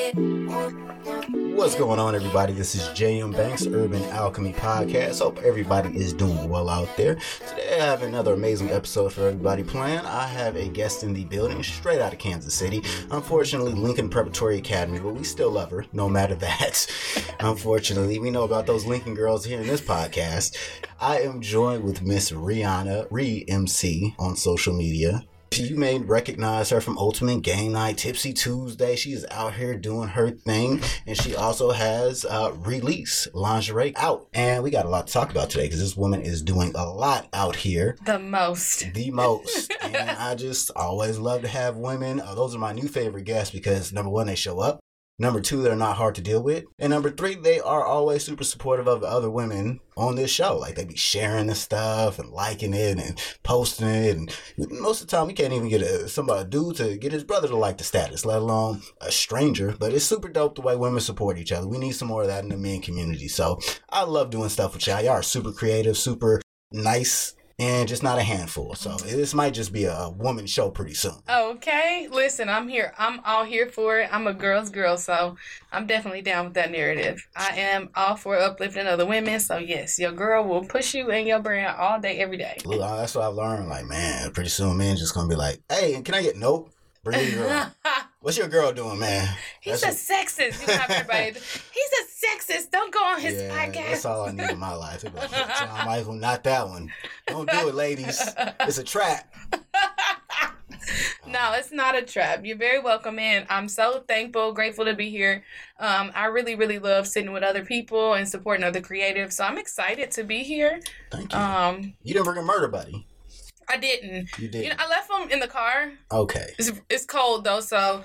Thank you. What's going on, everybody? This is JM Banks Urban Alchemy Podcast. Hope everybody is doing well out there. Today, I have another amazing episode for everybody planned. I have a guest in the building straight out of Kansas City. Unfortunately, Lincoln Preparatory Academy, but we still love her no matter that. Unfortunately, we know about those Lincoln girls here in this podcast. I am joined with Miss Rihanna, Re MC on social media. You may recognize her from Ultimate Game Night, Tipsy Tuesday. She is out here doing her thing, and she also has uh, release lingerie out. And we got a lot to talk about today because this woman is doing a lot out here. The most. The most. and I just always love to have women. Uh, those are my new favorite guests because number one, they show up. Number two, they're not hard to deal with. And number three, they are always super supportive of other women on this show. Like they be sharing the stuff and liking it and posting it. And most of the time, we can't even get a, somebody, a dude to get his brother to like the status, let alone a stranger. But it's super dope the way women support each other. We need some more of that in the men community. So I love doing stuff with y'all. Y'all are super creative, super nice and just not a handful. So this might just be a woman show pretty soon. Okay, listen, I'm here. I'm all here for it. I'm a girl's girl, so I'm definitely down with that narrative. I am all for uplifting other women. So yes, your girl will push you and your brand all day, every day. Look, that's what I've learned. Like, man, pretty soon men just gonna be like, "Hey, can I get nope?" Bring your girl. What's your girl doing, man? He's that's a what... sexist. You everybody. He's a sexist. Don't go on his yeah, podcast. That's all I need in my life. Like, John Michael, not that one. Don't do it, ladies. It's a trap. no, it's not a trap. You're very welcome in. I'm so thankful, grateful to be here. Um, I really, really love sitting with other people and supporting other creatives. So I'm excited to be here. Thank you. Um, you didn't bring a murder buddy. I didn't. You did. You know, I left them in the car. Okay. It's, it's cold though, so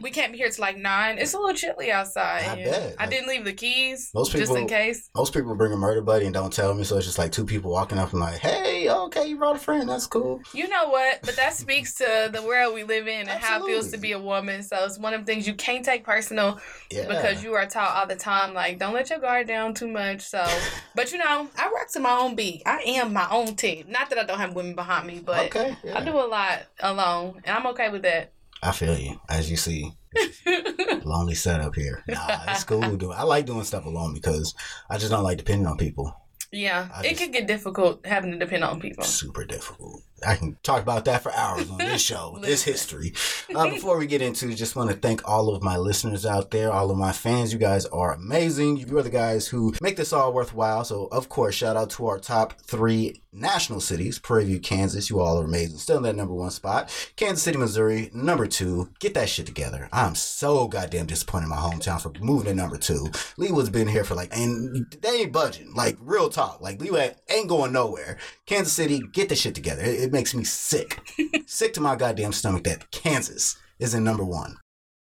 we can't be here till like nine. It's a little chilly outside. I bet. I didn't leave the keys. Most people, just in case. Most people bring a murder buddy and don't tell me, so it's just like two people walking up and like, "Hey, okay, you brought a friend. That's cool." You know what? But that speaks to the world we live in and Absolutely. how it feels to be a woman. So it's one of the things you can't take personal yeah. because you are taught all the time, like, don't let your guard down too much. So, but you know, I work to my own beat. I am my own team. Not that I don't have women behind me, but okay, yeah. I do a lot alone, and I'm okay with that. I feel you. As you see, lonely setup here. Nah, it's cool. Doing. I like doing stuff alone because I just don't like depending on people. Yeah, I it just, could get difficult having to depend on people. Super difficult. I can talk about that for hours on this show, this history. Uh, before we get into it, just want to thank all of my listeners out there, all of my fans. You guys are amazing. You are the guys who make this all worthwhile. So, of course, shout out to our top three national cities Prairie View, Kansas. You all are amazing. Still in that number one spot. Kansas City, Missouri, number two. Get that shit together. I'm so goddamn disappointed in my hometown for moving to number two. Leawood's been here for like, and they ain't budging. Like, real talk. Like, Leewood ain't going nowhere. Kansas City, get the shit together. It, it makes me sick. sick to my goddamn stomach that Kansas is in number one.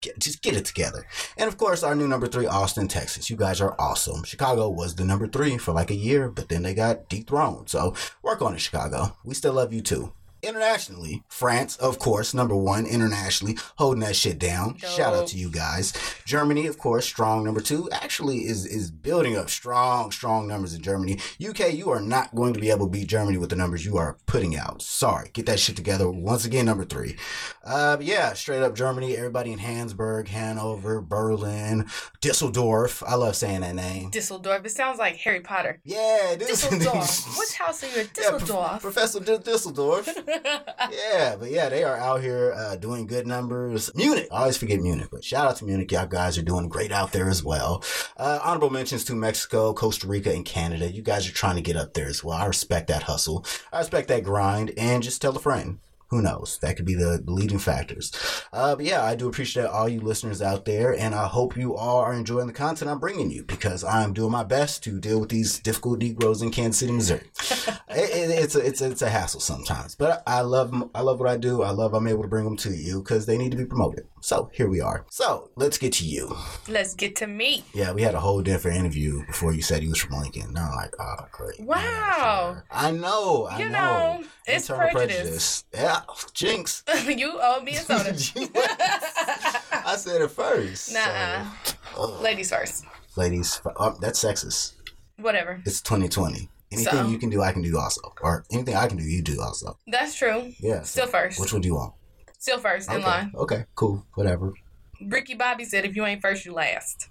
Get, just get it together. And of course, our new number three, Austin, Texas. You guys are awesome. Chicago was the number three for like a year, but then they got dethroned. So work on it, Chicago. We still love you too internationally. France, of course, number one internationally, holding that shit down. Shout out to you guys. Germany, of course, strong number two. Actually, is is building up strong, strong numbers in Germany. UK, you are not going to be able to beat Germany with the numbers you are putting out. Sorry, get that shit together. Once again, number three. Uh, yeah, straight up Germany. Everybody in Hamburg, Hanover, Berlin, Düsseldorf. I love saying that name. Düsseldorf. It sounds like Harry Potter. Yeah, Düsseldorf. Which house are you at? Düsseldorf. Yeah, Pro- Professor D- Düsseldorf. yeah, but yeah, they are out here uh, doing good numbers. Munich, I always forget Munich, but shout out to Munich. Y'all guys are doing great out there as well. Uh, honorable mentions to Mexico, Costa Rica, and Canada. You guys are trying to get up there as well. I respect that hustle. I respect that grind, and just tell a friend who knows? That could be the leading factors. Uh, but yeah, I do appreciate all you listeners out there, and I hope you all are enjoying the content I'm bringing you because I'm doing my best to deal with these difficult Negroes in Kansas City, Missouri. it, it, it's a, it's a, it's a hassle sometimes, but I love I love what I do. I love I'm able to bring them to you because they need to be promoted. So here we are. So let's get to you. Let's get to me. Yeah, we had a whole different interview before you said he was from Lincoln. And I'm like, oh, great. Wow. I know. I you know. know it's prejudice. prejudice. Yeah, jinx. you owe me a soda. I said it first. Nah. So. Ladies first. Ladies, oh, that's sexist. Whatever. It's 2020 Anything so, you can do, I can do also. Or anything I can do, you do also. That's true. Yeah. Still so first. Which one do you want? Still first in okay. line. Okay, cool. Whatever. Ricky Bobby said, if you ain't first, you last.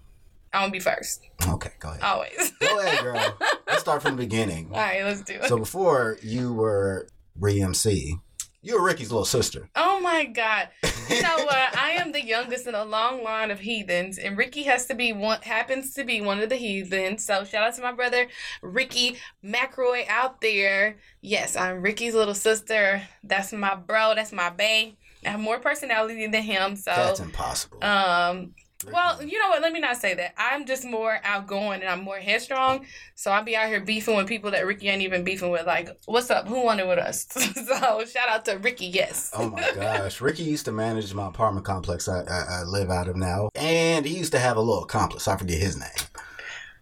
I want to be first. Okay, go ahead. Always. go ahead, girl. Let's start from the beginning. All right, let's do it. So before you were ReMC, you were Ricky's little sister. Oh my God. You know what? I am the youngest in a long line of heathens, and Ricky has to be one happens to be one of the heathens. So shout out to my brother Ricky McRoy out there. Yes, I'm Ricky's little sister. That's my bro, that's my bae. I have more personality than him, so that's impossible. Um well, you know what? Let me not say that. I'm just more outgoing and I'm more headstrong. So I'll be out here beefing with people that Ricky ain't even beefing with. Like, what's up? Who wanted with us? so shout out to Ricky. Yes. oh my gosh, Ricky used to manage my apartment complex I, I, I live out of now, and he used to have a little accomplice. I forget his name.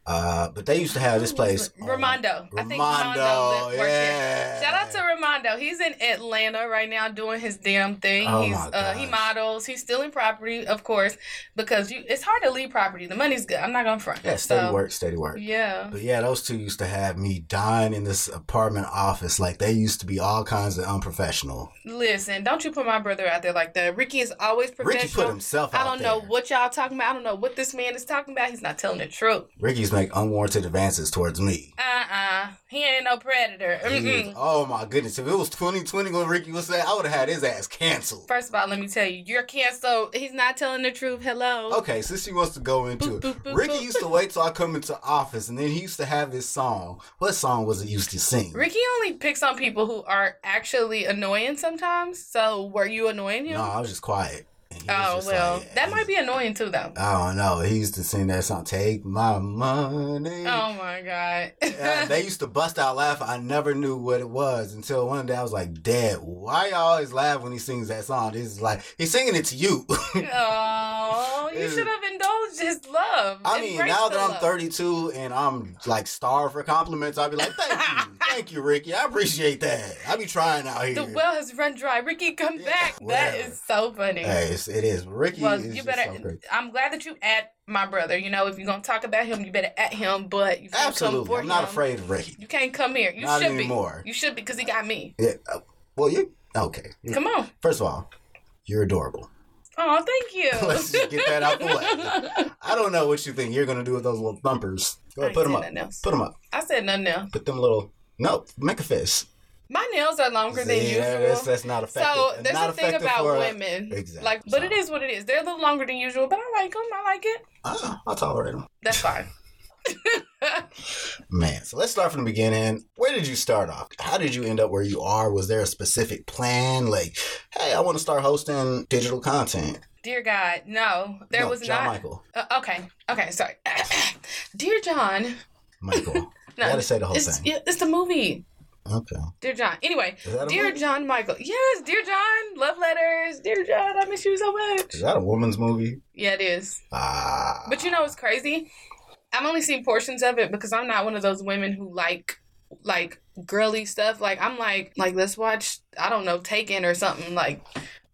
Uh, but they used to have this place. Ramondo. I think Ramondo lived, yeah. Shout out to Ramondo. He's in Atlanta right now doing his damn thing. Oh He's uh, he models. He's still in property, of course, because you it's hard to leave property. The money's good. I'm not gonna front. Yeah, steady so, work, steady work. Yeah. But yeah, those two used to have me dying in this apartment office. Like they used to be all kinds of unprofessional. Listen, don't you put my brother out there like that. Ricky is always professional. Ricky put himself I don't there. know what y'all talking about. I don't know what this man is talking about. He's not telling the truth. Ricky's make unwarranted advances towards me. Uh uh He ain't no predator. oh my goodness. If it was 2020 when Ricky was saying, I would have had his ass canceled. First of all, let me tell you, you're canceled. He's not telling the truth. Hello. Okay, since she wants to go into boop, it. Boop, boop, Ricky used to wait till I come into office and then he used to have this song. What song was it used to sing? Ricky only picks on people who are actually annoying sometimes. So were you annoying him? No, I was just quiet. Oh well, like, that might be annoying too, though. I don't know. He used to sing that song, "Take My Money." Oh my god! uh, they used to bust out laughing. I never knew what it was until one day I was like, "Dad, why you always laugh when he sings that song?" This is like he's singing it to you. oh, you should have indulged his love. I mean, now that I'm 32 and I'm like starved for compliments, I'll be like, "Thank you, thank you, Ricky. I appreciate that. I be trying out here." The well has run dry. Ricky, come yeah, back. That is so funny. Hey, it is. Ricky well, you better. So I'm glad that you at my brother. You know, if you're gonna talk about him, you better at him. But you absolutely, I'm him. not afraid of Ricky. You can't come here. You not should anymore. be. You should be because he got me. Yeah. Uh, well, you okay? Come on. First of all, you're adorable. Oh, thank you. Let's just get that out the way. I don't know what you think you're gonna do with those little thumpers. Go ahead, put them up. Put them up. I said nothing else. Put them little. No, make a fist. My nails are longer than usual. That's, that's not effective. So there's not a thing about women. Exactly. Like, but so. it is what it is. They're a little longer than usual, but I like them. I like it. Uh, I'll tolerate them. That's fine. Man, so let's start from the beginning. Where did you start off? How did you end up where you are? Was there a specific plan? Like, hey, I want to start hosting digital content. Dear God, no, there no, was John not. Michael. Uh, okay, okay, sorry. Dear John. Michael. no, you gotta say the whole it's, thing. It's the movie. Okay. Dear John. Anyway, Dear movie? John Michael. Yes, Dear John. Love letters. Dear John, I miss you so much. Is that a woman's movie? Yeah, it is. Ah. But you know what's crazy? I've only seen portions of it because I'm not one of those women who like like girly stuff. Like I'm like like let's watch I don't know Taken or something like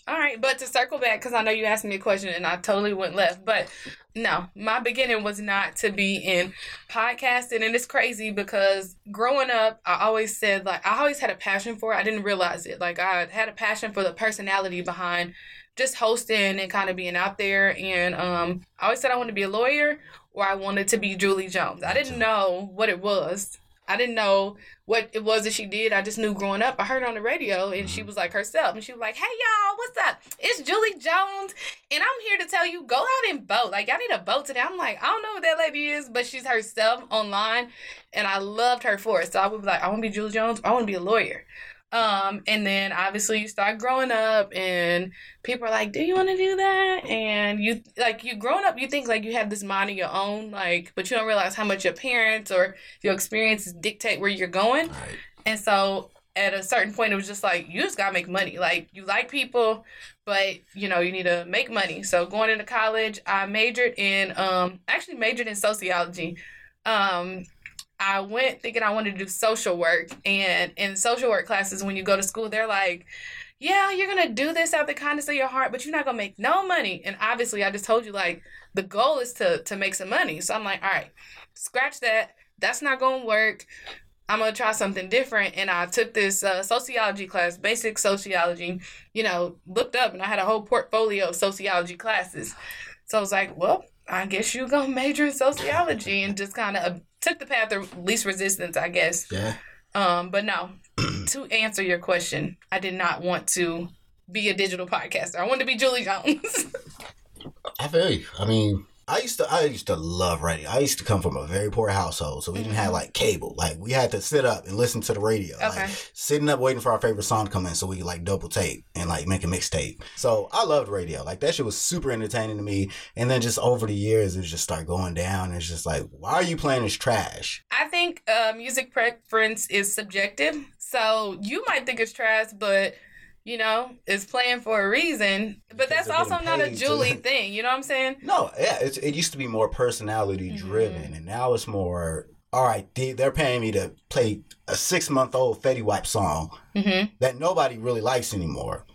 all right, but to circle back, because I know you asked me a question and I totally went left. But no, my beginning was not to be in podcasting. And it's crazy because growing up, I always said, like, I always had a passion for it. I didn't realize it. Like, I had a passion for the personality behind just hosting and kind of being out there. And um, I always said I wanted to be a lawyer or I wanted to be Julie Jones. I didn't know what it was I didn't know what it was that she did. I just knew growing up. I heard on the radio and she mm-hmm. was like herself. And she was like, hey, y'all, what's up? It's Julie Jones. And I'm here to tell you, go out and vote. Like, y'all need a vote today. I'm like, I don't know what that lady is, but she's herself online. And I loved her for it. So I would be like, I want to be Julie Jones. I want to be a lawyer. Um, and then obviously you start growing up and people are like, Do you want to do that? And you like you growing up, you think like you have this mind of your own, like, but you don't realize how much your parents or your experiences dictate where you're going. Right. And so at a certain point it was just like you just gotta make money. Like you like people, but you know, you need to make money. So going into college, I majored in um actually majored in sociology. Um I went thinking I wanted to do social work. And in social work classes, when you go to school, they're like, yeah, you're going to do this out of the kindness of your heart, but you're not going to make no money. And obviously, I just told you, like, the goal is to, to make some money. So I'm like, all right, scratch that. That's not going to work. I'm gonna try something different. And I took this uh, sociology class, basic sociology. You know, looked up and I had a whole portfolio of sociology classes. So I was like, well, I guess you gonna major in sociology and just kind of took the path of least resistance, I guess. Yeah. Um, but no, to answer your question, I did not want to be a digital podcaster. I wanted to be Julie Jones. I feel you. I mean, I used to I used to love radio. I used to come from a very poor household, so we didn't have mm-hmm. like cable. Like we had to sit up and listen to the radio. Okay. Like sitting up waiting for our favorite song to come in so we could like double tape and like make a mixtape. So I loved radio. Like that shit was super entertaining to me. And then just over the years it just started going down. It's just like, why are you playing this trash? I think uh, music preference is subjective. So you might think it's trash, but you know, is playing for a reason. But that's also not a Julie to... thing. You know what I'm saying? No, yeah, it used to be more personality mm-hmm. driven, and now it's more. All right, they're paying me to play a six month old Fetty Wap song mm-hmm. that nobody really likes anymore.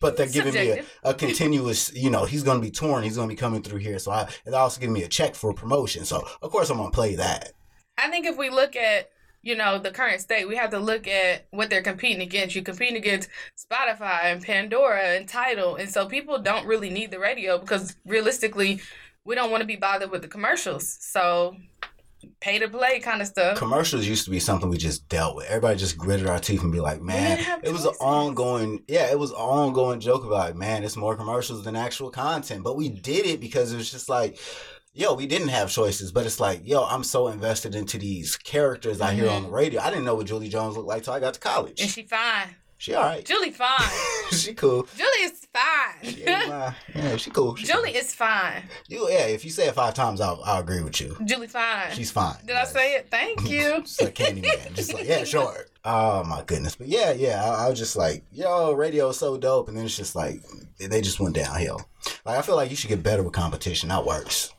But they're giving Subjective. me a, a continuous, you know, he's going to be touring, he's going to be coming through here. So I, they're also giving me a check for promotion. So, of course, I'm going to play that. I think if we look at you know, the current state, we have to look at what they're competing against. You're competing against Spotify and Pandora and Tidal. And so people don't really need the radio because realistically, we don't want to be bothered with the commercials. So pay to play kind of stuff. Commercials used to be something we just dealt with. Everybody just gritted our teeth and be like, man, it was an ongoing, yeah, it was an ongoing joke about, it. man, it's more commercials than actual content. But we did it because it was just like, yo, we didn't have choices, but it's like, yo, I'm so invested into these characters. I hear on the mm-hmm. radio. I didn't know what Julie Jones looked like till I got to college. And she fine. She all right. Julie fine. she cool. Julie is fine. She yeah, she cool. She Julie cool. is fine. You yeah, if you say it five times, I'll I'll agree with you. Julie fine. She's fine. Did yes. I say it? Thank you. just like Candyman. just like yeah, sure. Oh my goodness, but yeah, yeah. I, I was just like, yo, radio is so dope, and then it's just like they just went downhill. Like I feel like you should get better with competition, not worse.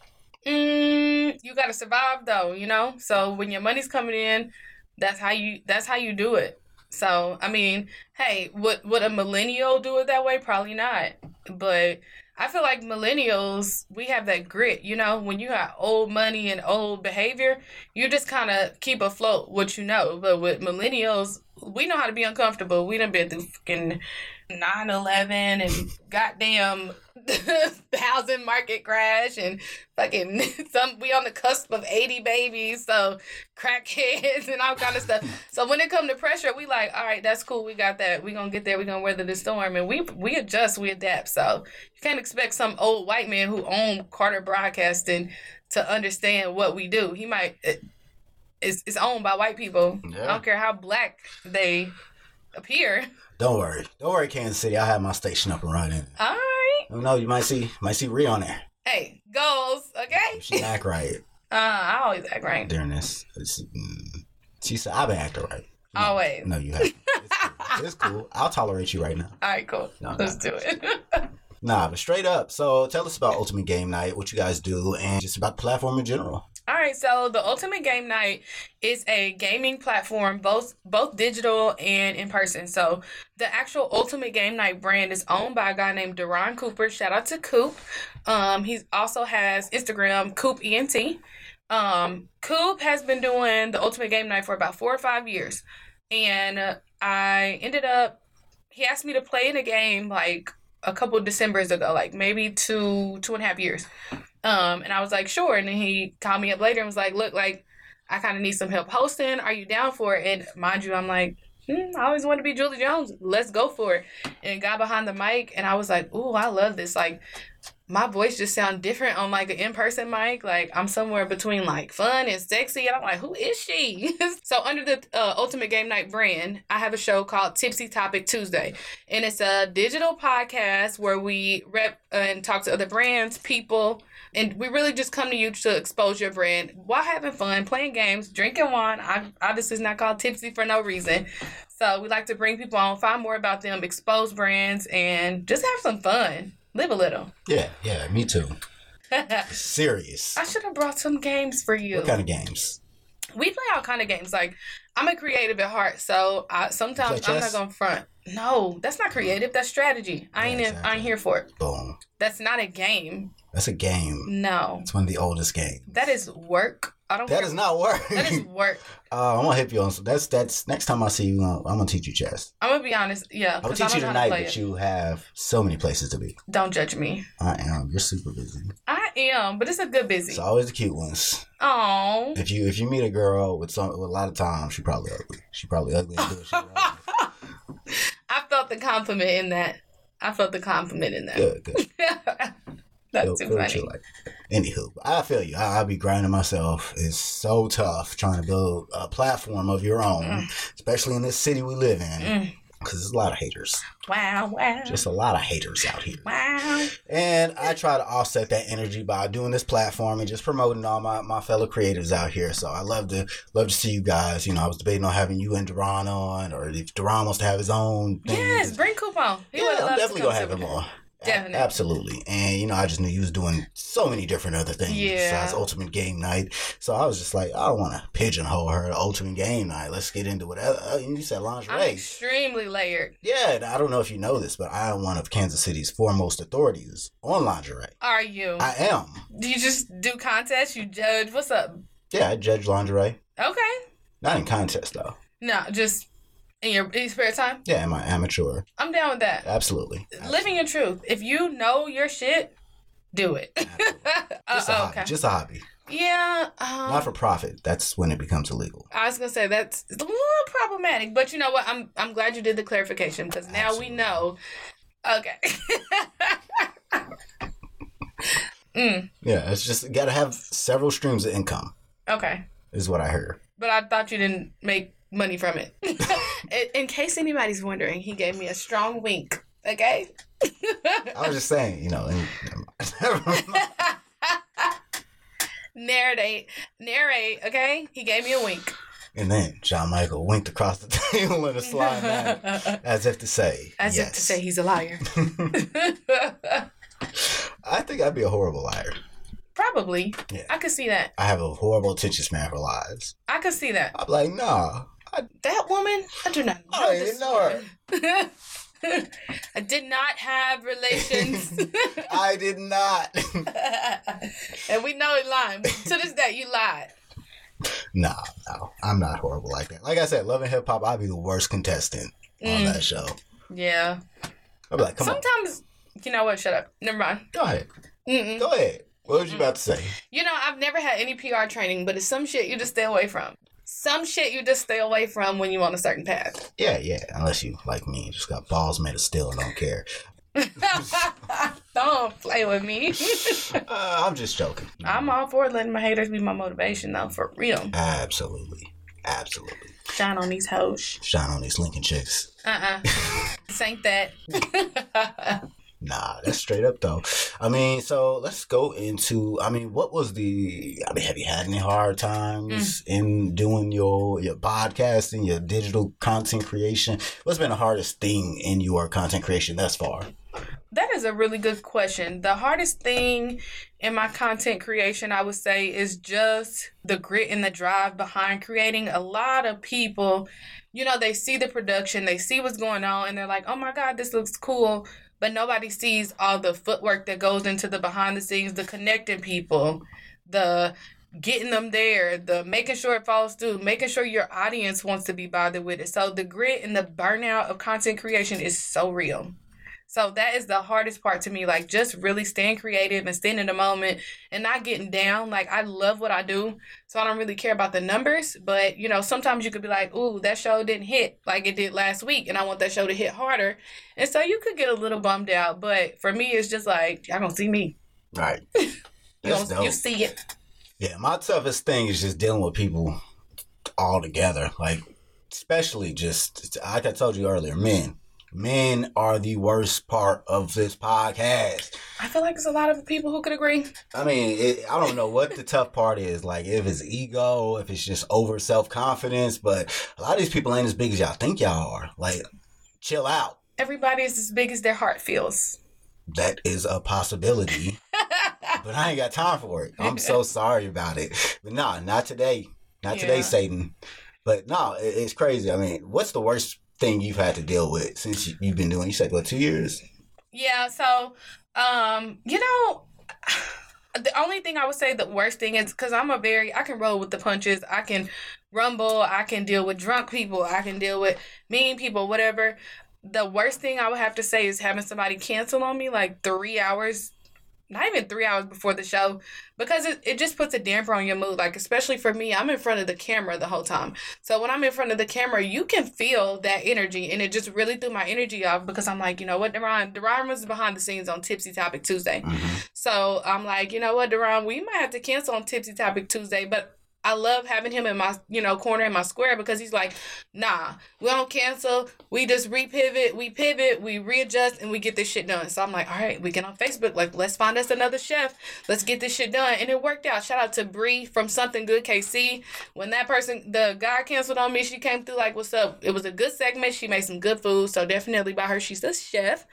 You gotta survive though, you know. So when your money's coming in, that's how you that's how you do it. So I mean, hey, would would a millennial do it that way? Probably not. But I feel like millennials, we have that grit, you know, when you got old money and old behavior, you just kind of keep afloat what you know. But with millennials, we know how to be uncomfortable. We done been through fucking 9 11 and goddamn housing market crash and fucking some we on the cusp of 80 babies so crackheads and all kind of stuff. So when it come to pressure we like all right that's cool. We got that. We gonna get there. We gonna weather the storm. And we we adjust. We adapt. So you can't expect some old white man who owned carter broadcasting to understand what we do. He might it's, it's owned by white people yeah. i don't care how black they appear don't worry. Don't worry, Kansas City. I have my station up and running. All right. You know, you might see might see Ree on there. Hey, goals, okay? She act right. Uh, I always act right. During this. Mm, she said, I've been acting right. No, always. No, you haven't. It's cool. it's cool. I'll tolerate you right now. All right, cool. No, Let's do it. nah, but straight up. So tell us about Ultimate Game Night, what you guys do, and just about the platform in general. All right, so the Ultimate Game Night is a gaming platform, both both digital and in person. So the actual Ultimate Game Night brand is owned by a guy named Duron Cooper. Shout out to Coop. Um, he also has Instagram Coop ENT. Um, Coop has been doing the Ultimate Game Night for about four or five years, and I ended up. He asked me to play in a game like a couple of December's ago, like maybe two two and a half years. Um, and I was like, sure. And then he called me up later and was like, look, like, I kind of need some help hosting. Are you down for it? And mind you, I'm like, hmm, I always wanted to be Julie Jones. Let's go for it. And got behind the mic and I was like, ooh, I love this. Like, my voice just sound different on like an in-person mic. Like I'm somewhere between like fun and sexy, and I'm like, who is she? so under the uh, Ultimate Game Night brand, I have a show called Tipsy Topic Tuesday, and it's a digital podcast where we rep and talk to other brands, people, and we really just come to you to expose your brand while having fun, playing games, drinking wine. I obviously it's not called Tipsy for no reason. So we like to bring people on, find more about them, expose brands, and just have some fun. Live a little. Yeah, yeah, me too. Serious. I should have brought some games for you. What kind of games? We play all kind of games. Like I'm a creative at heart, so I, sometimes I'm not gonna front. No, that's not creative. That's strategy. I ain't. Yeah, exactly. I ain't here for it. Boom. That's not a game. That's a game. No. It's one of the oldest games. That is work I don't. That does not work. That is work. Uh, I'm gonna hit you on. That's that's next time I see you. I'm gonna teach you chess. I'm gonna be honest. Yeah, I'm gonna teach you tonight, but it. you have so many places to be. Don't judge me. I am. You're super busy. I am, but it's a good busy. It's always the cute ones. Oh. If you if you meet a girl with some with a lot of time, she probably ugly. She probably ugly. I felt the compliment in that. I felt the compliment in that. Good, good. That's feel, too funny. Like. Anywho, I feel you. I, will be grinding myself. It's so tough trying to build a platform of your own, mm. especially in this city we live in. Mm because there's a lot of haters. Wow, wow. Just a lot of haters out here. Wow. And I try to offset that energy by doing this platform and just promoting all my, my fellow creators out here. So I love to love to see you guys. You know, I was debating on having you and Duran on, or if Duran wants to have his own. Thing. Yes, bring Coupon. He yeah, I'm definitely gonna have him on. Definitely. Absolutely. And, you know, I just knew he was doing so many different other things yeah. besides Ultimate Game Night. So I was just like, I don't want to pigeonhole her to Ultimate Game Night. Let's get into whatever. Uh, you said lingerie. I'm extremely layered. Yeah. I don't know if you know this, but I am one of Kansas City's foremost authorities on lingerie. Are you? I am. Do you just do contests? You judge? What's up? Yeah, I judge lingerie. Okay. Not in contest, though. No, just in your, in your spare time? Yeah, am my amateur. I'm down with that. Absolutely. Absolutely. Living your truth. If you know your shit, do it. just, a uh, hobby. just a hobby. Yeah. Um, Not for profit. That's when it becomes illegal. I was gonna say that's a little problematic, but you know what? I'm I'm glad you did the clarification because now Absolutely. we know. Okay. mm. Yeah, it's just got to have several streams of income. Okay. Is what I heard. But I thought you didn't make money from it. In case anybody's wondering, he gave me a strong wink. Okay. I was just saying, you know. narrate, narrate. Okay, he gave me a wink. And then John Michael winked across the table in a sly manner, as if to say, as yes. if to say he's a liar. I think I'd be a horrible liar. Probably. Yeah. I could see that. I have a horrible attention span for lies. I could see that. I'm like, nah, I, that woman? I do not know. I didn't know her. I did not have relations. I did not. and we know it lying. To this day, you lied. No, no, I'm not horrible like that. Like I said, Love & Hip Hop, I'd be the worst contestant mm. on that show. Yeah. I'd be like, come on. Sometimes, on. you know what? Shut up. Never mind. Go ahead. Mm-mm. Go ahead. What was you about to say? You know, I've never had any PR training, but it's some shit you just stay away from some shit you just stay away from when you on a certain path. Yeah, yeah. Unless you like me, just got balls made of steel and don't care. don't play with me. uh, I'm just joking. I'm all for letting my haters be my motivation, though, for real. Absolutely, absolutely. Shine on these hoes. Shine on these Lincoln chicks. Uh uh-uh. uh. ain't that. Nah, that's straight up though. I mean, so let's go into. I mean, what was the? I mean, have you had any hard times mm. in doing your your podcasting, your digital content creation? What's been the hardest thing in your content creation thus far? That is a really good question. The hardest thing in my content creation, I would say, is just the grit and the drive behind creating. A lot of people, you know, they see the production, they see what's going on, and they're like, oh my God, this looks cool but nobody sees all the footwork that goes into the behind the scenes, the connecting people, the getting them there, the making sure it falls through, making sure your audience wants to be bothered with it. So the grit and the burnout of content creation is so real. So that is the hardest part to me. Like just really staying creative and staying in the moment and not getting down. Like I love what I do. So I don't really care about the numbers. But you know, sometimes you could be like, ooh, that show didn't hit like it did last week and I want that show to hit harder. And so you could get a little bummed out. But for me it's just like, y'all don't see me. Right. you, you see it. Yeah, my toughest thing is just dealing with people all together. Like especially just like I told you earlier, men men are the worst part of this podcast. I feel like there's a lot of people who could agree. I mean, it, I don't know what the tough part is. Like, if it's ego, if it's just over self confidence, but a lot of these people ain't as big as y'all think y'all are. Like, chill out. Everybody is as big as their heart feels. That is a possibility. but I ain't got time for it. I'm so sorry about it. But nah, not today. Not yeah. today, Satan. But no, it, it's crazy. I mean, what's the worst thing you've had to deal with since you've been doing? You said what two years? Yeah. So, um, you know, the only thing I would say the worst thing is because I'm a very I can roll with the punches. I can rumble. I can deal with drunk people. I can deal with mean people. Whatever. The worst thing I would have to say is having somebody cancel on me like three hours not even three hours before the show because it, it just puts a damper on your mood. Like especially for me i'm in front of the camera the whole time. So when i'm in front of the camera you can feel that energy and it just really threw my energy off because i'm like you know what Deron? Deron was behind the scenes on tipsy topic tuesday. Mm-hmm. so i'm like you know what Deron? We might have to cancel on tipsy topic tuesday but I love having him in my, you know, corner in my square because he's like, nah, we don't cancel. We just repivot, we pivot, we readjust, and we get this shit done. So I'm like, all right, we get on Facebook, like, let's find us another chef. Let's get this shit done. And it worked out. Shout out to Bree from Something Good KC. When that person, the guy canceled on me, she came through like, what's up? It was a good segment. She made some good food. So definitely by her, she's a chef.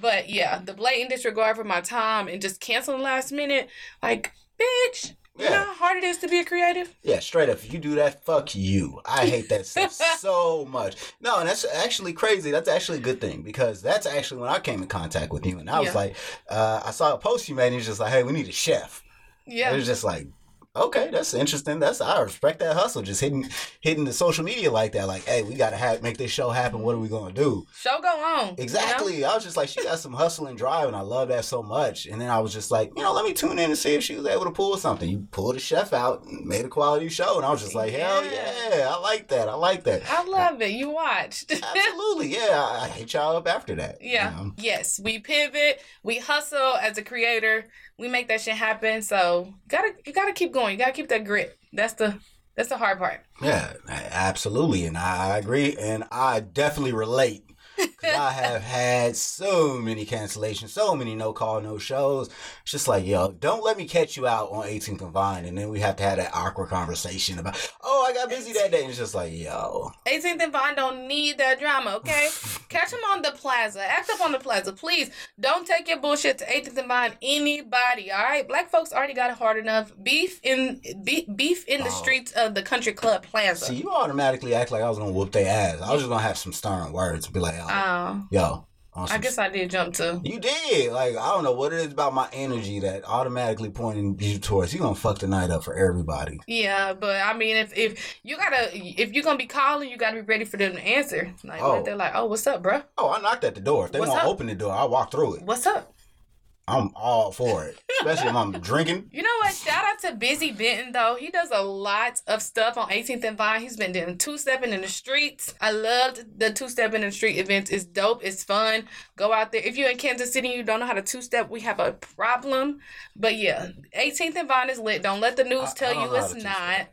But yeah, the blatant disregard for my time and just canceling last minute, like, bitch yeah. You know how hard it is to be a creative? Yeah, straight up. If you do that, fuck you. I hate that stuff so much. No, and that's actually crazy. That's actually a good thing because that's actually when I came in contact with you. And I was yeah. like, uh, I saw a post you made and you're just like, hey, we need a chef. Yeah. It was just like, Okay, that's interesting. That's I respect that hustle. Just hitting hitting the social media like that. Like, hey, we gotta have make this show happen. What are we gonna do? Show go on. Exactly. You know? I was just like, she got some hustle and drive, and I love that so much. And then I was just like, you know, let me tune in and see if she was able to pull something. You pulled a chef out, and made a quality show, and I was just like, yeah. hell yeah, I like that. I like that. I love it. You watched. absolutely, yeah. I, I hit y'all up after that. Yeah. You know? Yes, we pivot. We hustle as a creator we make that shit happen. So gotta you gotta keep going. You gotta keep that grit. That's the that's the hard part. Yeah, absolutely, and I agree, and I definitely relate I have had so many cancellations, so many no call, no shows. It's just like, yo, don't let me catch you out on 18th and Vine. And then we have to have that awkward conversation about, oh, I got busy that day. And it's just like, yo. 18th and Vine don't need that drama, okay? catch them on the plaza. Act up on the plaza. Please don't take your bullshit to 18th and Vine anybody, all right? Black folks already got it hard enough. Beef in beef, beef in the oh. streets of the country club plaza. See, you automatically act like I was going to whoop their ass. I was just going to have some stern words and be like, Oh. Yo. I guess I did jump too. You did. Like, I don't know what it is about my energy that automatically pointing you towards you gonna fuck the night up for everybody. Yeah, but I mean if if you gotta if you're gonna be calling, you gotta be ready for them to answer. Like oh. they're like, Oh, what's up, bro? Oh, I knocked at the door. If they what's won't up? open the door, I walk through it. What's up? I'm all for it, especially if I'm drinking. You know what? Shout out to Busy Benton though. He does a lot of stuff on 18th and Vine. He's been doing two stepping in the streets. I loved the two stepping in the street events. It's dope. It's fun. Go out there. If you're in Kansas City and you don't know how to two step, we have a problem. But yeah, 18th and Vine is lit. Don't let the news I, tell I you it's not.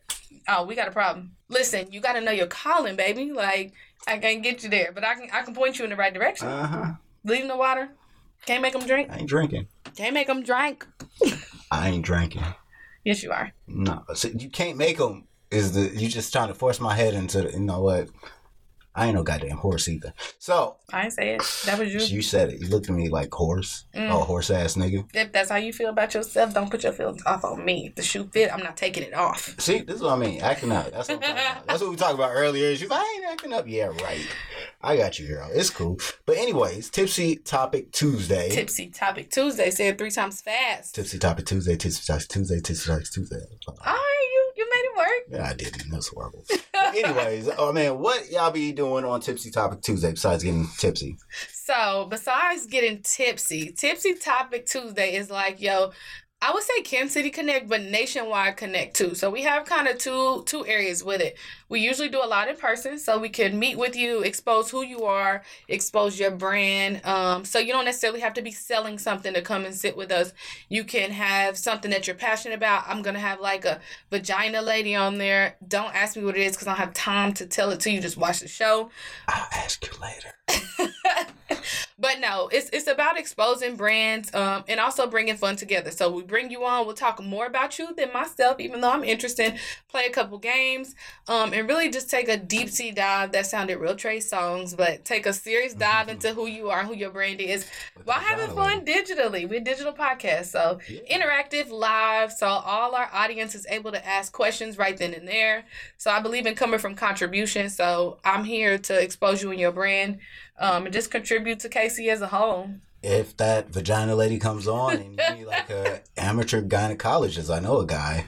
Oh, we got a problem. Listen, you got to know your calling, baby. Like I can't get you there, but I can. I can point you in the right direction. Uh huh. Leave the water. Can't make them drink. I ain't drinking. Can't make them drink. I ain't drinking. Yes, you are. No, so you can't make them. Is the you just trying to force my head into the, you know what? I ain't no goddamn horse either. So I ain't say it. That was you. You said it. You looked at me like horse. Mm. Oh, horse ass nigga. If that's how you feel about yourself, don't put your feelings off on me. If the shoe fit, I'm not taking it off. See, this is what I mean. Acting up. That's what, that's what we talked about earlier. She's like, I ain't acting up. Yeah, right. I got you, girl. It's cool. But anyways, Tipsy Topic Tuesday. Tipsy Topic Tuesday. Say it three times fast. Tipsy Topic Tuesday. Tipsy Topic Tuesday. Tipsy Topic Tuesday. Right, you it work. Yeah, I didn't. That's horrible. anyways, oh man, what y'all be doing on Tipsy Topic Tuesday besides getting tipsy? So besides getting tipsy, Tipsy Topic Tuesday is like, yo, I would say Kansas City Connect, but nationwide connect too. So we have kind of two two areas with it. We usually do a lot in person, so we can meet with you, expose who you are, expose your brand. Um, so you don't necessarily have to be selling something to come and sit with us. You can have something that you're passionate about. I'm gonna have like a vagina lady on there. Don't ask me what it is because I don't have time to tell it to you. Just watch the show. I'll ask you later. but no, it's it's about exposing brands um, and also bringing fun together. So we bring you on. We'll talk more about you than myself, even though I'm interested. Play a couple games um, and really just take a deep sea dive. That sounded real Trey Songz, but take a serious dive into who you are, who your brand is, while having fun digitally. We're digital podcast, so interactive, live. So all our audience is able to ask questions right then and there. So I believe in coming from contribution. So I'm here to expose you and your brand um, and just contribute to KC as a whole. if that vagina lady comes on and you need like a amateur gynecologist, I know a guy.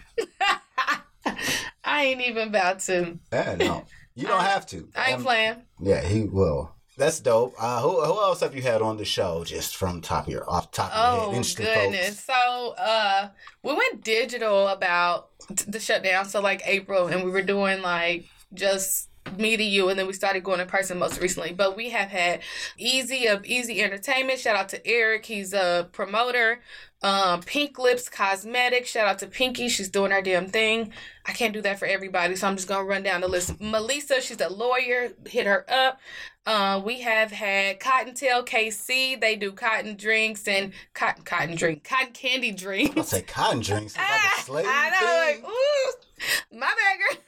I ain't even about to. Yeah, no. You don't I, have to. I ain't um, playing. Yeah, he will. That's dope. Uh, who, who else have you had on the show? Just from top of your off top of your Oh head. Interesting goodness! folks. So uh, we went digital about the shutdown. So like April, and we were doing like just me to you, and then we started going in person most recently. But we have had Easy of Easy Entertainment. Shout out to Eric. He's a promoter. Um, Pink Lips Cosmetics. Shout out to Pinky. She's doing her damn thing. I can't do that for everybody, so I'm just gonna run down the list. Melissa, she's a lawyer. Hit her up. Uh, we have had Cottontail KC. They do cotton drinks and cotton cotton drink, cotton candy drinks. I'll say cotton drinks. It's like slave I know, thing. like, ooh, my bad, girl.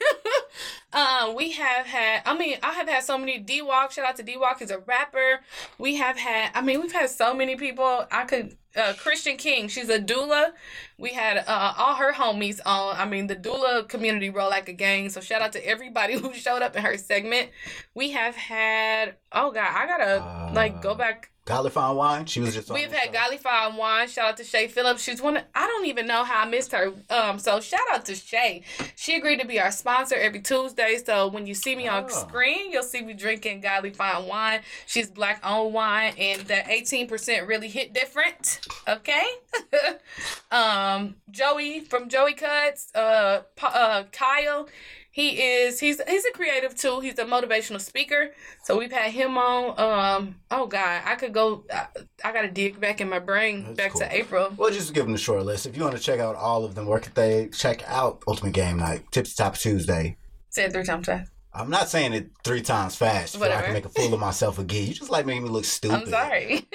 Um, we have had. I mean, I have had so many. D Walk. Shout out to D Walk. He's a rapper. We have had. I mean, we've had so many people. I could. Uh, Christian King. She's a doula. We had uh, all her homies on. I mean, the doula community roll like a gang. So shout out to everybody who showed up in her segment. We have had. Oh God, I gotta like go Uh, back. Godly Fine Wine. She was just. We've had show. Golly Fine Wine. Shout out to Shay Phillips. She's one. Of, I don't even know how I missed her. Um. So shout out to Shay. She agreed to be our sponsor every Tuesday. So when you see me on Oh. screen, you'll see me drinking Golly Fine Wine. She's black owned wine, and that eighteen percent really hit different. Okay. um. Joey from Joey Cuts. Uh. Uh. Kyle. He is he's he's a creative too. He's a motivational speaker. So we've had him on. Um oh god, I could go I, I gotta dig back in my brain That's back cool. to April. Well, just give them a short list. If you want to check out all of them, where could they check out Ultimate Game Night, Tipsy Top Tuesday? Say it three times fast. I'm not saying it three times fast. So I can make a fool of myself again. You just like making me look stupid. I'm sorry.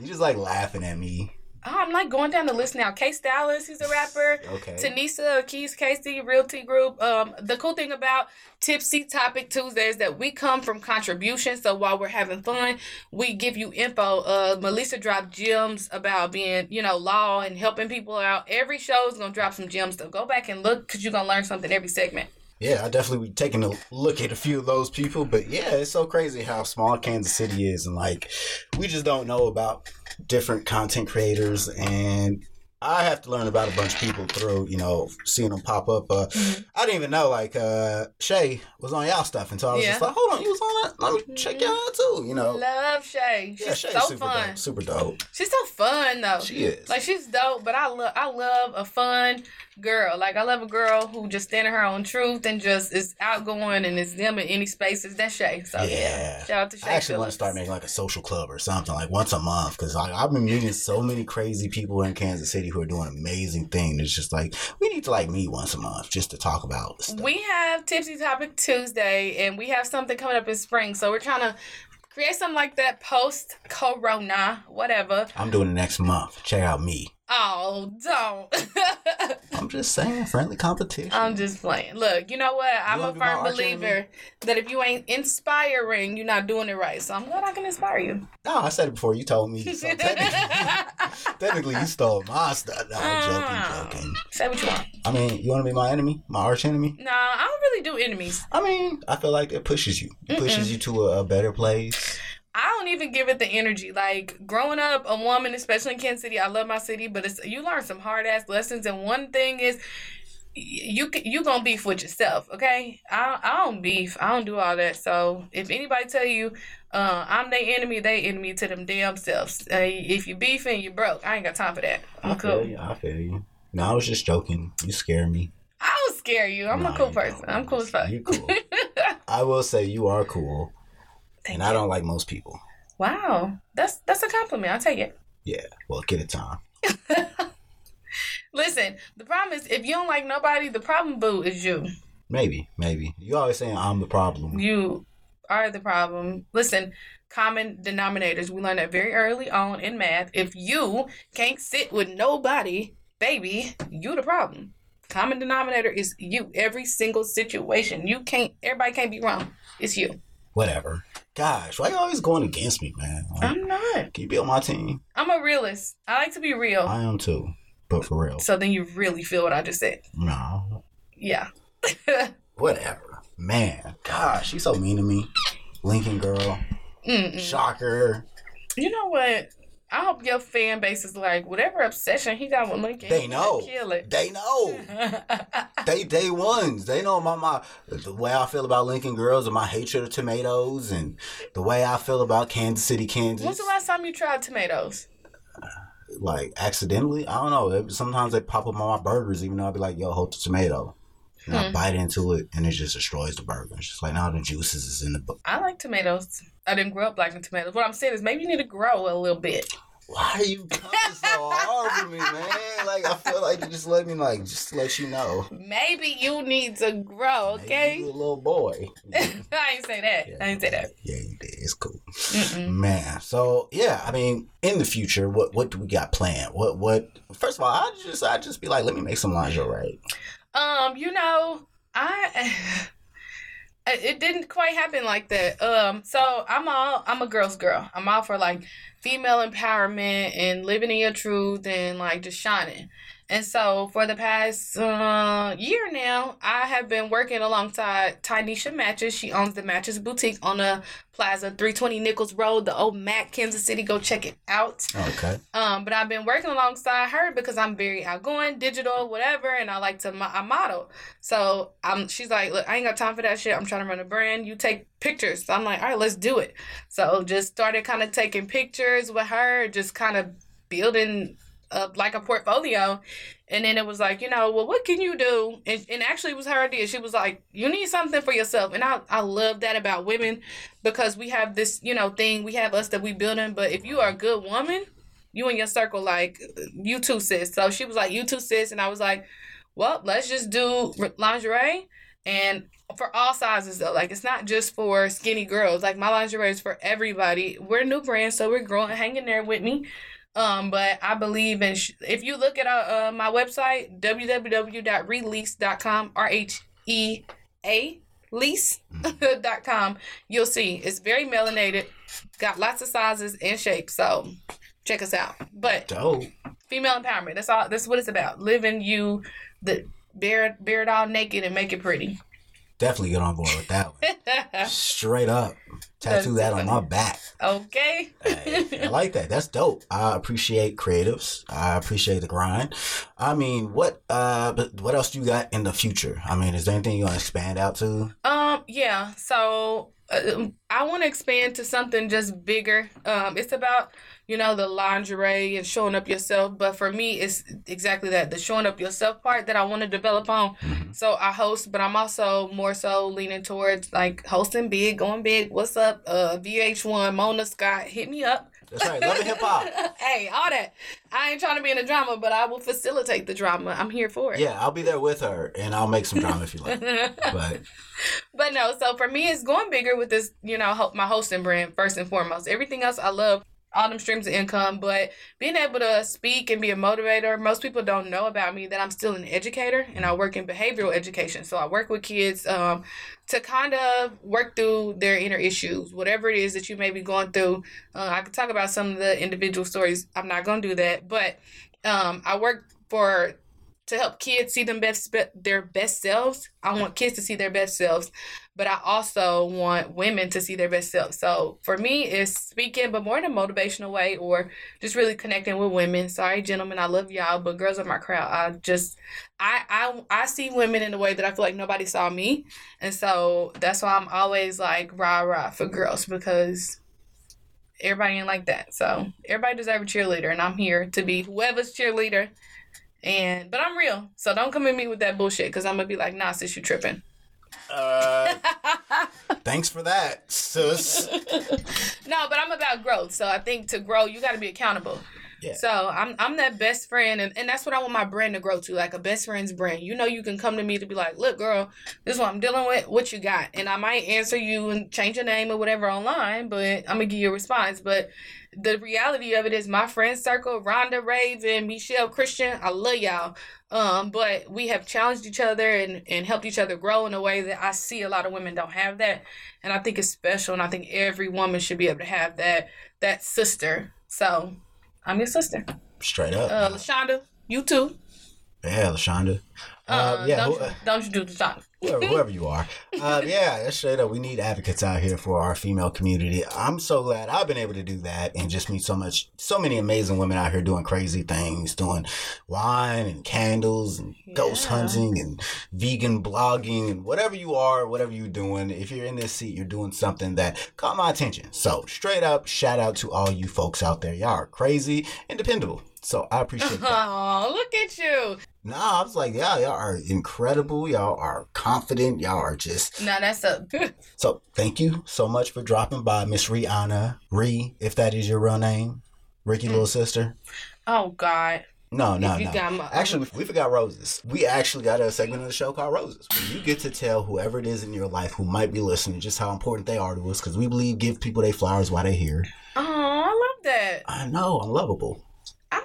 You just like laughing at me. Oh, I'm like going down the list now. K Stylist, he's a rapper. Okay. Tanisa Keys Casey Realty Group. Um, the cool thing about Tipsy Topic Tuesday is that we come from contributions. So while we're having fun, we give you info. Uh, Melissa dropped gems about being, you know, law and helping people out. Every show is gonna drop some gems. So go back and look because you're gonna learn something every segment. Yeah, I definitely be taking a look at a few of those people. But yeah, it's so crazy how small Kansas City is, and like we just don't know about different content creators and. I have to learn about a bunch of people through, you know, seeing them pop up. Uh, Mhm. I didn't even know, like, uh, Shay was on y'all stuff until I was Yeah. just like, hold on, you was on that? Let me check y'all out too, you know. Love Shay. She's Shay's so super fun. dope. Super dope. She's so fun though. She is. Like she's dope, but I love I love a fun girl. Like I love a girl who just standing her own truth and just is outgoing and is them in any spaces. That's Shay. So yeah. Yeah. Shout out to Shay. I actually want to start making like a social club or something, like once a month, because like, I've been meeting so many crazy people in Kansas City who are doing amazing things. It's just like we need to like meet once a month just to talk about stuff. We have Tipsy Topic Tuesday and we have something coming up in spring. So we're trying to create something like that post corona, whatever. I'm doing it next month. Check out me. Oh, don't. I'm just saying, friendly competition. I'm just playing. Look, you know what? I'm a firm believer that if you ain't inspiring, you're not doing it right. So I'm glad I can inspire you. no, I said it before. You told me. So technically, technically, you stole my stuff. No, I'm Ah. joking, joking. Say what you want. I mean, you want to be my enemy, my arch enemy? Nah, I don't really do enemies. I mean, I feel like it pushes you. It pushes you to a, a better place. I don't even give it the energy. Like growing up, a woman, especially in Kansas City, I love my city, but it's you learn some hard ass lessons. And one thing is, you you gonna beef with yourself, okay? I I don't beef. I don't do all that. So if anybody tell you, uh, I'm their enemy, they enemy to them damn selves. Uh, if you beefing, you broke. I ain't got time for that. I'm I feel cool. you. I feel you. No, I was just joking. You scare me. I don't scare you. I'm a cool person. I'm cool as fuck. You cool. I will say you are cool, Thank and you. I don't like most people. Wow, that's that's a compliment. I'll take it. Yeah. Well, get it time. Listen, the problem is if you don't like nobody, the problem boo is you. Maybe, maybe. You always saying I'm the problem. You are the problem. Listen, common denominators. We learned that very early on in math. If you can't sit with nobody, baby, you the problem. Common denominator is you. Every single situation. You can't everybody can't be wrong. It's you. Whatever. Gosh, why you always going against me, man? Like, I'm not. can you be on my team? I'm a realist. I like to be real. I am too, but for real. So then you really feel what I just said. No, Yeah. whatever. Man, gosh, she's so mean to me. Lincoln girl, Mm-mm. shocker. You know what? I hope your fan base is like whatever obsession he got with Lincoln. They know. Kill it. They know. they day ones. They know my my the way I feel about Lincoln girls and my hatred of tomatoes and the way I feel about Kansas City, Kansas. When's the last time you tried tomatoes? Like accidentally, I don't know. Sometimes they pop up on my burgers, even though I'd be like, "Yo, hold the tomato." And hmm. I bite into it, and it just destroys the burger. It's just like now the juices is in the. Book. I like tomatoes. I didn't grow up liking tomatoes. What I'm saying is maybe you need to grow a little bit. Why are you coming so hard for me, man? Like I feel like you just let me like just let you know. Maybe you need to grow, okay? you a little boy. I ain't say that. Yeah, I ain't say that. Yeah, you did. It's cool, Mm-mm. man. So yeah, I mean, in the future, what what do we got planned? What what? First of all, I just I just be like, let me make some lingerie. Um, you know, I it didn't quite happen like that. Um, so I'm all I'm a girl's girl. I'm all for like female empowerment and living in your truth and like just shining. And so for the past uh, year now, I have been working alongside Tynesha Matches. She owns the Matches Boutique on the Plaza, 320 Nichols Road, the old Mac, Kansas City. Go check it out. Okay. Um, but I've been working alongside her because I'm very outgoing, digital, whatever, and I like to I model. So I'm she's like, look, I ain't got time for that shit. I'm trying to run a brand. You take pictures. So I'm like, all right, let's do it. So just started kind of taking pictures with her, just kind of building like a portfolio. And then it was like, you know, well, what can you do? And, and actually, it was her idea. She was like, you need something for yourself. And I, I love that about women because we have this, you know, thing. We have us that we building. But if you are a good woman, you and your circle, like, you too, sis. So she was like, you too, sis. And I was like, well, let's just do lingerie. And for all sizes though like it's not just for skinny girls like my lingerie is for everybody we're new brand so we're growing hang in there with me um, but I believe in, sh- if you look at uh, uh, my website, www.release.com, R H E A lease.com, you'll see it's very melanated, got lots of sizes and shapes. So check us out. But Dope. female empowerment, that's all, that's what it's about. Living you, the bear, bear it all naked and make it pretty. Definitely get on board with that one. Straight up. Tattoo that on my back. Okay. hey, I like that. That's dope. I appreciate creatives. I appreciate the grind. I mean, what uh what else do you got in the future? I mean, is there anything you want to expand out to? Um, yeah. So uh, I want to expand to something just bigger. Um, it's about you know, the lingerie and showing up yourself. But for me, it's exactly that the showing up yourself part that I want to develop on. Mm-hmm. So I host, but I'm also more so leaning towards like hosting big, going big. What's up? Uh, VH1, Mona Scott, hit me up. That's right. Love and hip hop. hey, all that. I ain't trying to be in a drama, but I will facilitate the drama. I'm here for it. Yeah, I'll be there with her, and I'll make some drama if you like. but, but no. So for me, it's going bigger with this. You know, my hosting brand first and foremost. Everything else I love all them streams of income, but being able to speak and be a motivator, most people don't know about me that I'm still an educator and I work in behavioral education. So I work with kids um, to kind of work through their inner issues, whatever it is that you may be going through. Uh, I could talk about some of the individual stories. I'm not going to do that, but um, I work for to help kids see them best their best selves. I want kids to see their best selves, but I also want women to see their best selves. So for me, it's speaking, but more in a motivational way, or just really connecting with women. Sorry, gentlemen, I love y'all, but girls are my crowd. I just, I, I, I see women in a way that I feel like nobody saw me, and so that's why I'm always like rah rah for girls because everybody ain't like that. So everybody deserves a cheerleader, and I'm here to be whoever's cheerleader and but I'm real, so don't come at me with that bullshit because I'm gonna be like, nah, sis, you tripping. Uh, thanks for that, sis. no, but I'm about growth. So I think to grow, you got to be accountable. Yeah. So I'm I'm that best friend, and, and that's what I want my brand to grow to, like a best friend's brand. You know, you can come to me to be like, look, girl, this is what I'm dealing with. What you got? And I might answer you and change your name or whatever online, but I'm gonna give you a response. But the reality of it is my friend circle, Rhonda Raven, Michelle Christian, I love y'all. Um, but we have challenged each other and, and helped each other grow in a way that I see a lot of women don't have that. And I think it's special and I think every woman should be able to have that that sister. So I'm your sister. Straight up. Uh Lashonda, you too. Yeah, Lashonda. Uh, uh, yeah, don't, you, don't you do Lashonda. Whoever, whoever you are. Uh, yeah, that's straight up. We need advocates out here for our female community. I'm so glad I've been able to do that and just meet so much, so many amazing women out here doing crazy things, doing wine and candles and yeah. ghost hunting and vegan blogging and whatever you are, whatever you're doing. If you're in this seat, you're doing something that caught my attention. So straight up, shout out to all you folks out there. Y'all are crazy and dependable. So I appreciate that. Oh, look at you. Nah, I was like, yeah, y'all are incredible. Y'all are confident. Y'all are just. Nah, that's a. so thank you so much for dropping by, Miss Rihanna. Ree, if that is your real name. Ricky, mm. little sister. Oh, God. No, no, no. My, actually, we forgot roses. We actually got a segment of the show called Roses, where you get to tell whoever it is in your life who might be listening just how important they are to us, because we believe give people their flowers while they're here. Oh, I love that. I know, I'm lovable.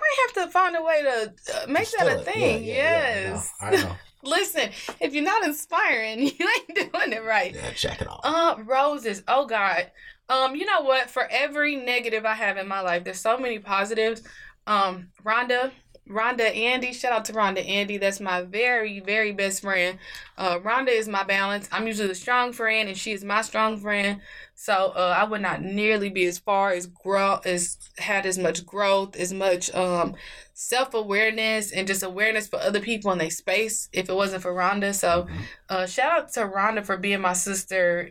I might have to find a way to uh, make that a thing. Yeah, yes. Yeah, no, I know. Listen, if you're not inspiring, you ain't doing it right. Yeah, check it out. Uh, roses. Oh God. Um, you know what? For every negative I have in my life, there's so many positives. Um, Rhonda, Rhonda Andy, shout out to Rhonda Andy. That's my very, very best friend. Uh, Rhonda is my balance. I'm usually the strong friend, and she is my strong friend. So uh, I would not nearly be as far as grow as had as much growth, as much um, self awareness, and just awareness for other people in their space if it wasn't for Rhonda. So mm-hmm. uh, shout out to Rhonda for being my sister.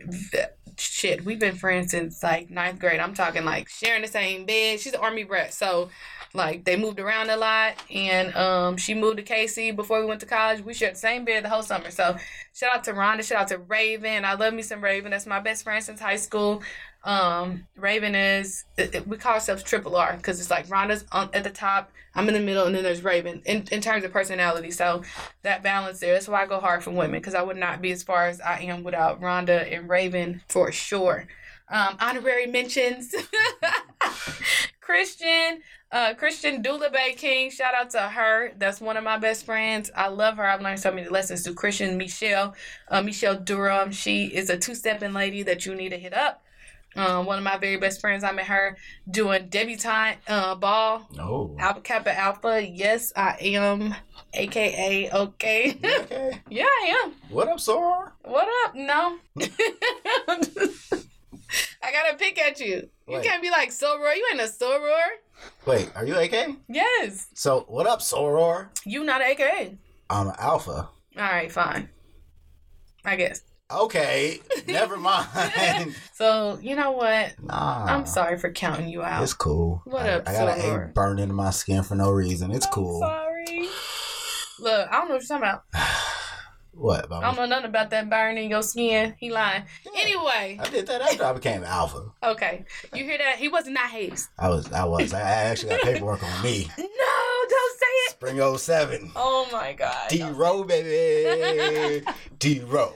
Shit, we've been friends since like ninth grade. I'm talking like sharing the same bed. She's an army brat, so like they moved around a lot, and um, she moved to KC before we went to college. We shared the same bed the whole summer. So shout out to Rhonda. Shout out to Raven. I love me some Raven. That's my best friend since high school. Um, Raven is we call ourselves Triple R because it's like Rhonda's on, at the top, I'm in the middle, and then there's Raven in, in terms of personality. So that balance there. That's why I go hard for women because I would not be as far as I am without Rhonda and Raven for sure. Um, honorary mentions. Christian, uh, Christian Dula Bay King, shout out to her. That's one of my best friends. I love her. I've learned so many lessons through Christian Michelle, uh, Michelle Durham. She is a two stepping lady that you need to hit up. Um, one of my very best friends, I met her doing debutante uh, ball. Oh. Alpha Kappa Alpha. Yes, I am. AKA okay. okay. yeah, I am. What up, Soror? What up? No. I gotta pick at you. Wait. You can't be like Soror. You ain't a Soror. Wait, are you AK? Yes. So what up, Soror? You not AK. I'm an Alpha. All right, fine. I guess. Okay, never mind. so you know what? Nah, I'm sorry for counting you out. It's cool. What I, up? I got an egg burned into my skin for no reason. It's I'm cool. Sorry. Look, I don't know what you're talking about. What? About I don't know nothing about that burn in your skin. He lying. Yeah, anyway. I did that after I became alpha. Okay. You hear that? He wasn't that haste. I was I was. I actually got paperwork on me. No, don't say it. Spring 07. Oh my god. D Row baby. D Row.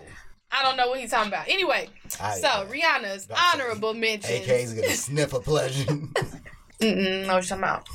I don't know what he's talking about. Anyway, I, so uh, Rihanna's honorable mention. AK's gonna sniff a pleasure. Mm-mm, know what you're talking about.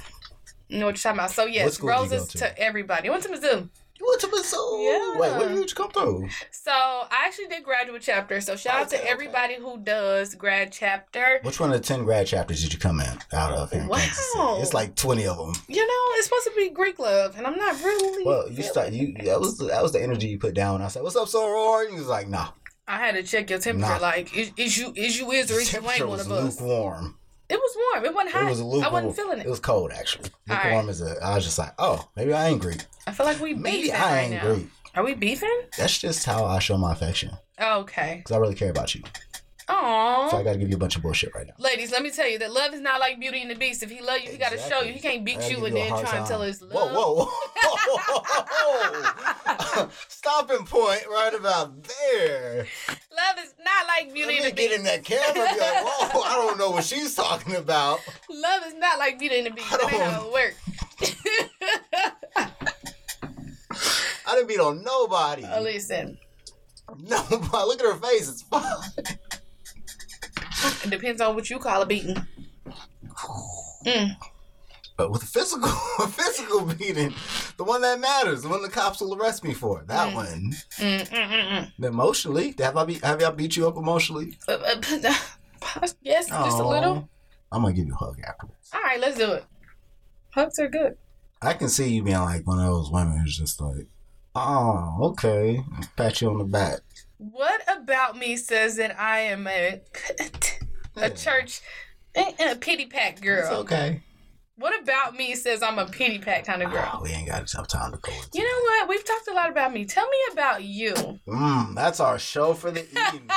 know what you're talking about. So yes, roses to? to? everybody. I went to Mizzou. You went to Missouri. Yeah. Wait, when did you come through? So I actually did graduate chapter. So shout okay, out to everybody who does grad chapter. Which one of the ten grad chapters did you come in out of here in wow. It's like twenty of them. You know, it's supposed to be Greek love, and I'm not really. Well, you start. You that was that was the energy you put down. I said, "What's up, soror?" And he was like, "Nah." I had to check your temperature. Nah. Like, is, is you is you is or is you ain't one of us? Lukewarm. It was warm. It wasn't hot. It was lukewarm. I wasn't feeling it. It was cold actually. Lukewarm right. is a. I was just like, oh, maybe I ain't Greek. I feel like we maybe beefing I ain't right. Greek. Are we beefing? That's just how I show my affection. okay. Because I really care about you. Aww. So I got to give you a bunch of bullshit right now. Ladies, let me tell you that love is not like Beauty and the Beast. If he love you, he got to show you. He can't beat you and then try time. and tell us love. Whoa, whoa, whoa. Stopping point right about there. Love is not like Beauty and the Beast. get in that camera and be like, whoa, I don't know what she's talking about. Love is not like Beauty and the Beast. That ain't how it works. I didn't beat on nobody. Oh, listen. No, look at her face. It's fine. It depends on what you call a beating. Mm. But with a physical, a physical beating, the one that matters, the one the cops will arrest me for, that mm. one. Mm, mm, mm emotionally, have I be, have y'all beat you up emotionally? Uh, uh, yes, Aww. just a little. I'm gonna give you a hug afterwards. All right, let's do it. Hugs are good. I can see you being like one of those women who's just like, Oh, okay. Pat you on the back. What about me says that I am a a church and a pity pack girl? It's okay. What about me says I'm a pity pack kind of girl? Oh, we ain't got enough time to go You know what? We've talked a lot about me. Tell me about you. Mm, that's our show for the evening.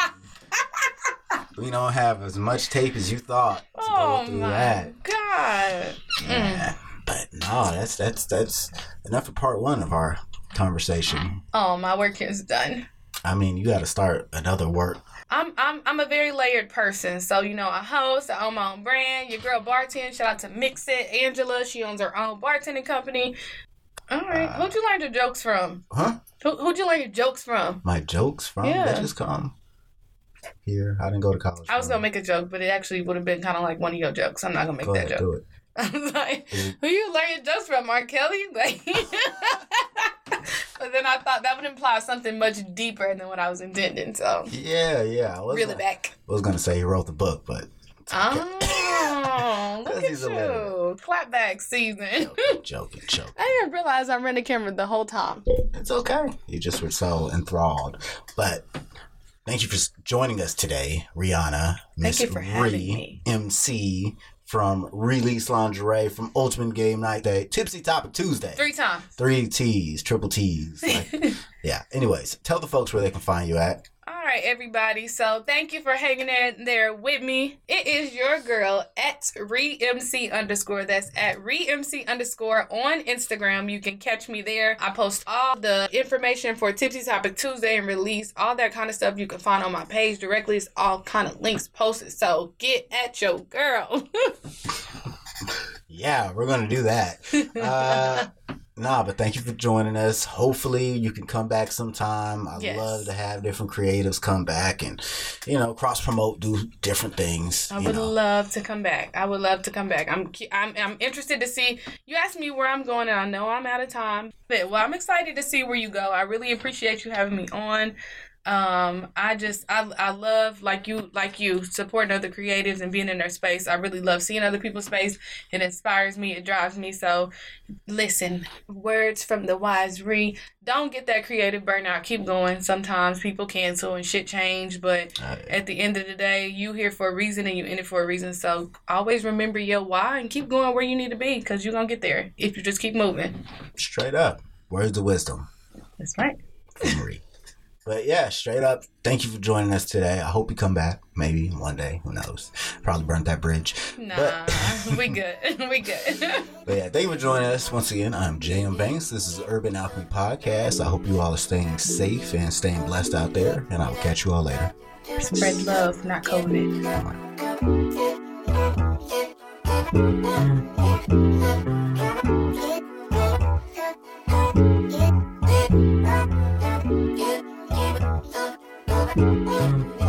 we don't have as much tape as you thought to oh go through my that. God. Yeah. But no, that's that's that's enough for part one of our conversation. Oh, my work is done. I mean, you got to start another work. I'm I'm I'm a very layered person. So you know, I host, I own my own brand. Your girl bartend. Shout out to Mix It, Angela. She owns her own bartending company. All right, Uh, who'd you learn your jokes from? Huh? Who, who'd you learn your jokes from? My jokes from Yeah. that just come here. I didn't go to college. I was gonna make a joke, but it actually would have been kind of like one of your jokes. I'm not gonna make Go that ahead, joke. do it. I was like, who you learn your jokes from, Mark Kelly? Like, but then I thought that would imply something much deeper than what I was intending. So Yeah, yeah. I was reel gonna, back. I was gonna say he wrote the book, but. Oh, look at you! Clapback season. joking, joking, joking. I didn't realize I ran the camera the whole time. It's okay. You just were so enthralled. But thank you for joining us today, Rihanna. Miss you for having me. MC from Release Lingerie from Ultimate Game Night Day, Tipsy Topic Tuesday. Three times. Three T's, triple T's. Like, yeah. Anyways, tell the folks where they can find you at. Right, everybody. So thank you for hanging in there with me. It is your girl at ReMC underscore. That's at ReMC underscore on Instagram. You can catch me there. I post all the information for Tipsy Topic Tuesday and release all that kind of stuff you can find on my page directly. It's all kind of links posted. So get at your girl. Yeah, we're gonna do that. Uh, nah, but thank you for joining us. Hopefully, you can come back sometime. I Yes. love to have different creatives come back and you know cross promote, do different things. I would know. love to come back. I would love to come back. I'm I'm I'm interested to see. You asked me where I'm going, and I know I'm out of time. But well, I'm excited to see where you go. I really appreciate you having me on. Um, I just I I love like you like you supporting other creatives and being in their space. I really love seeing other people's space. It inspires me. It drives me. So, listen, words from the wise re. Don't get that creative burnout. Keep going. Sometimes people cancel and shit change, but Uh, at the end of the day, you here for a reason and you in it for a reason. So always remember your why and keep going where you need to be because you're gonna get there if you just keep moving. straight up, words of wisdom That's right. Marie. But yeah, straight up, thank you for joining us today. I hope you come back, maybe one day. Who knows? Probably burnt that bridge. Nah, But- we good. we good. But yeah, thank you for joining us once again. I'm J.M. Banks. This is Urban Alchemy Podcast. I hope you all are staying safe and staying blessed out there, and I will catch you all later. Spread love, not COVID. Yeah.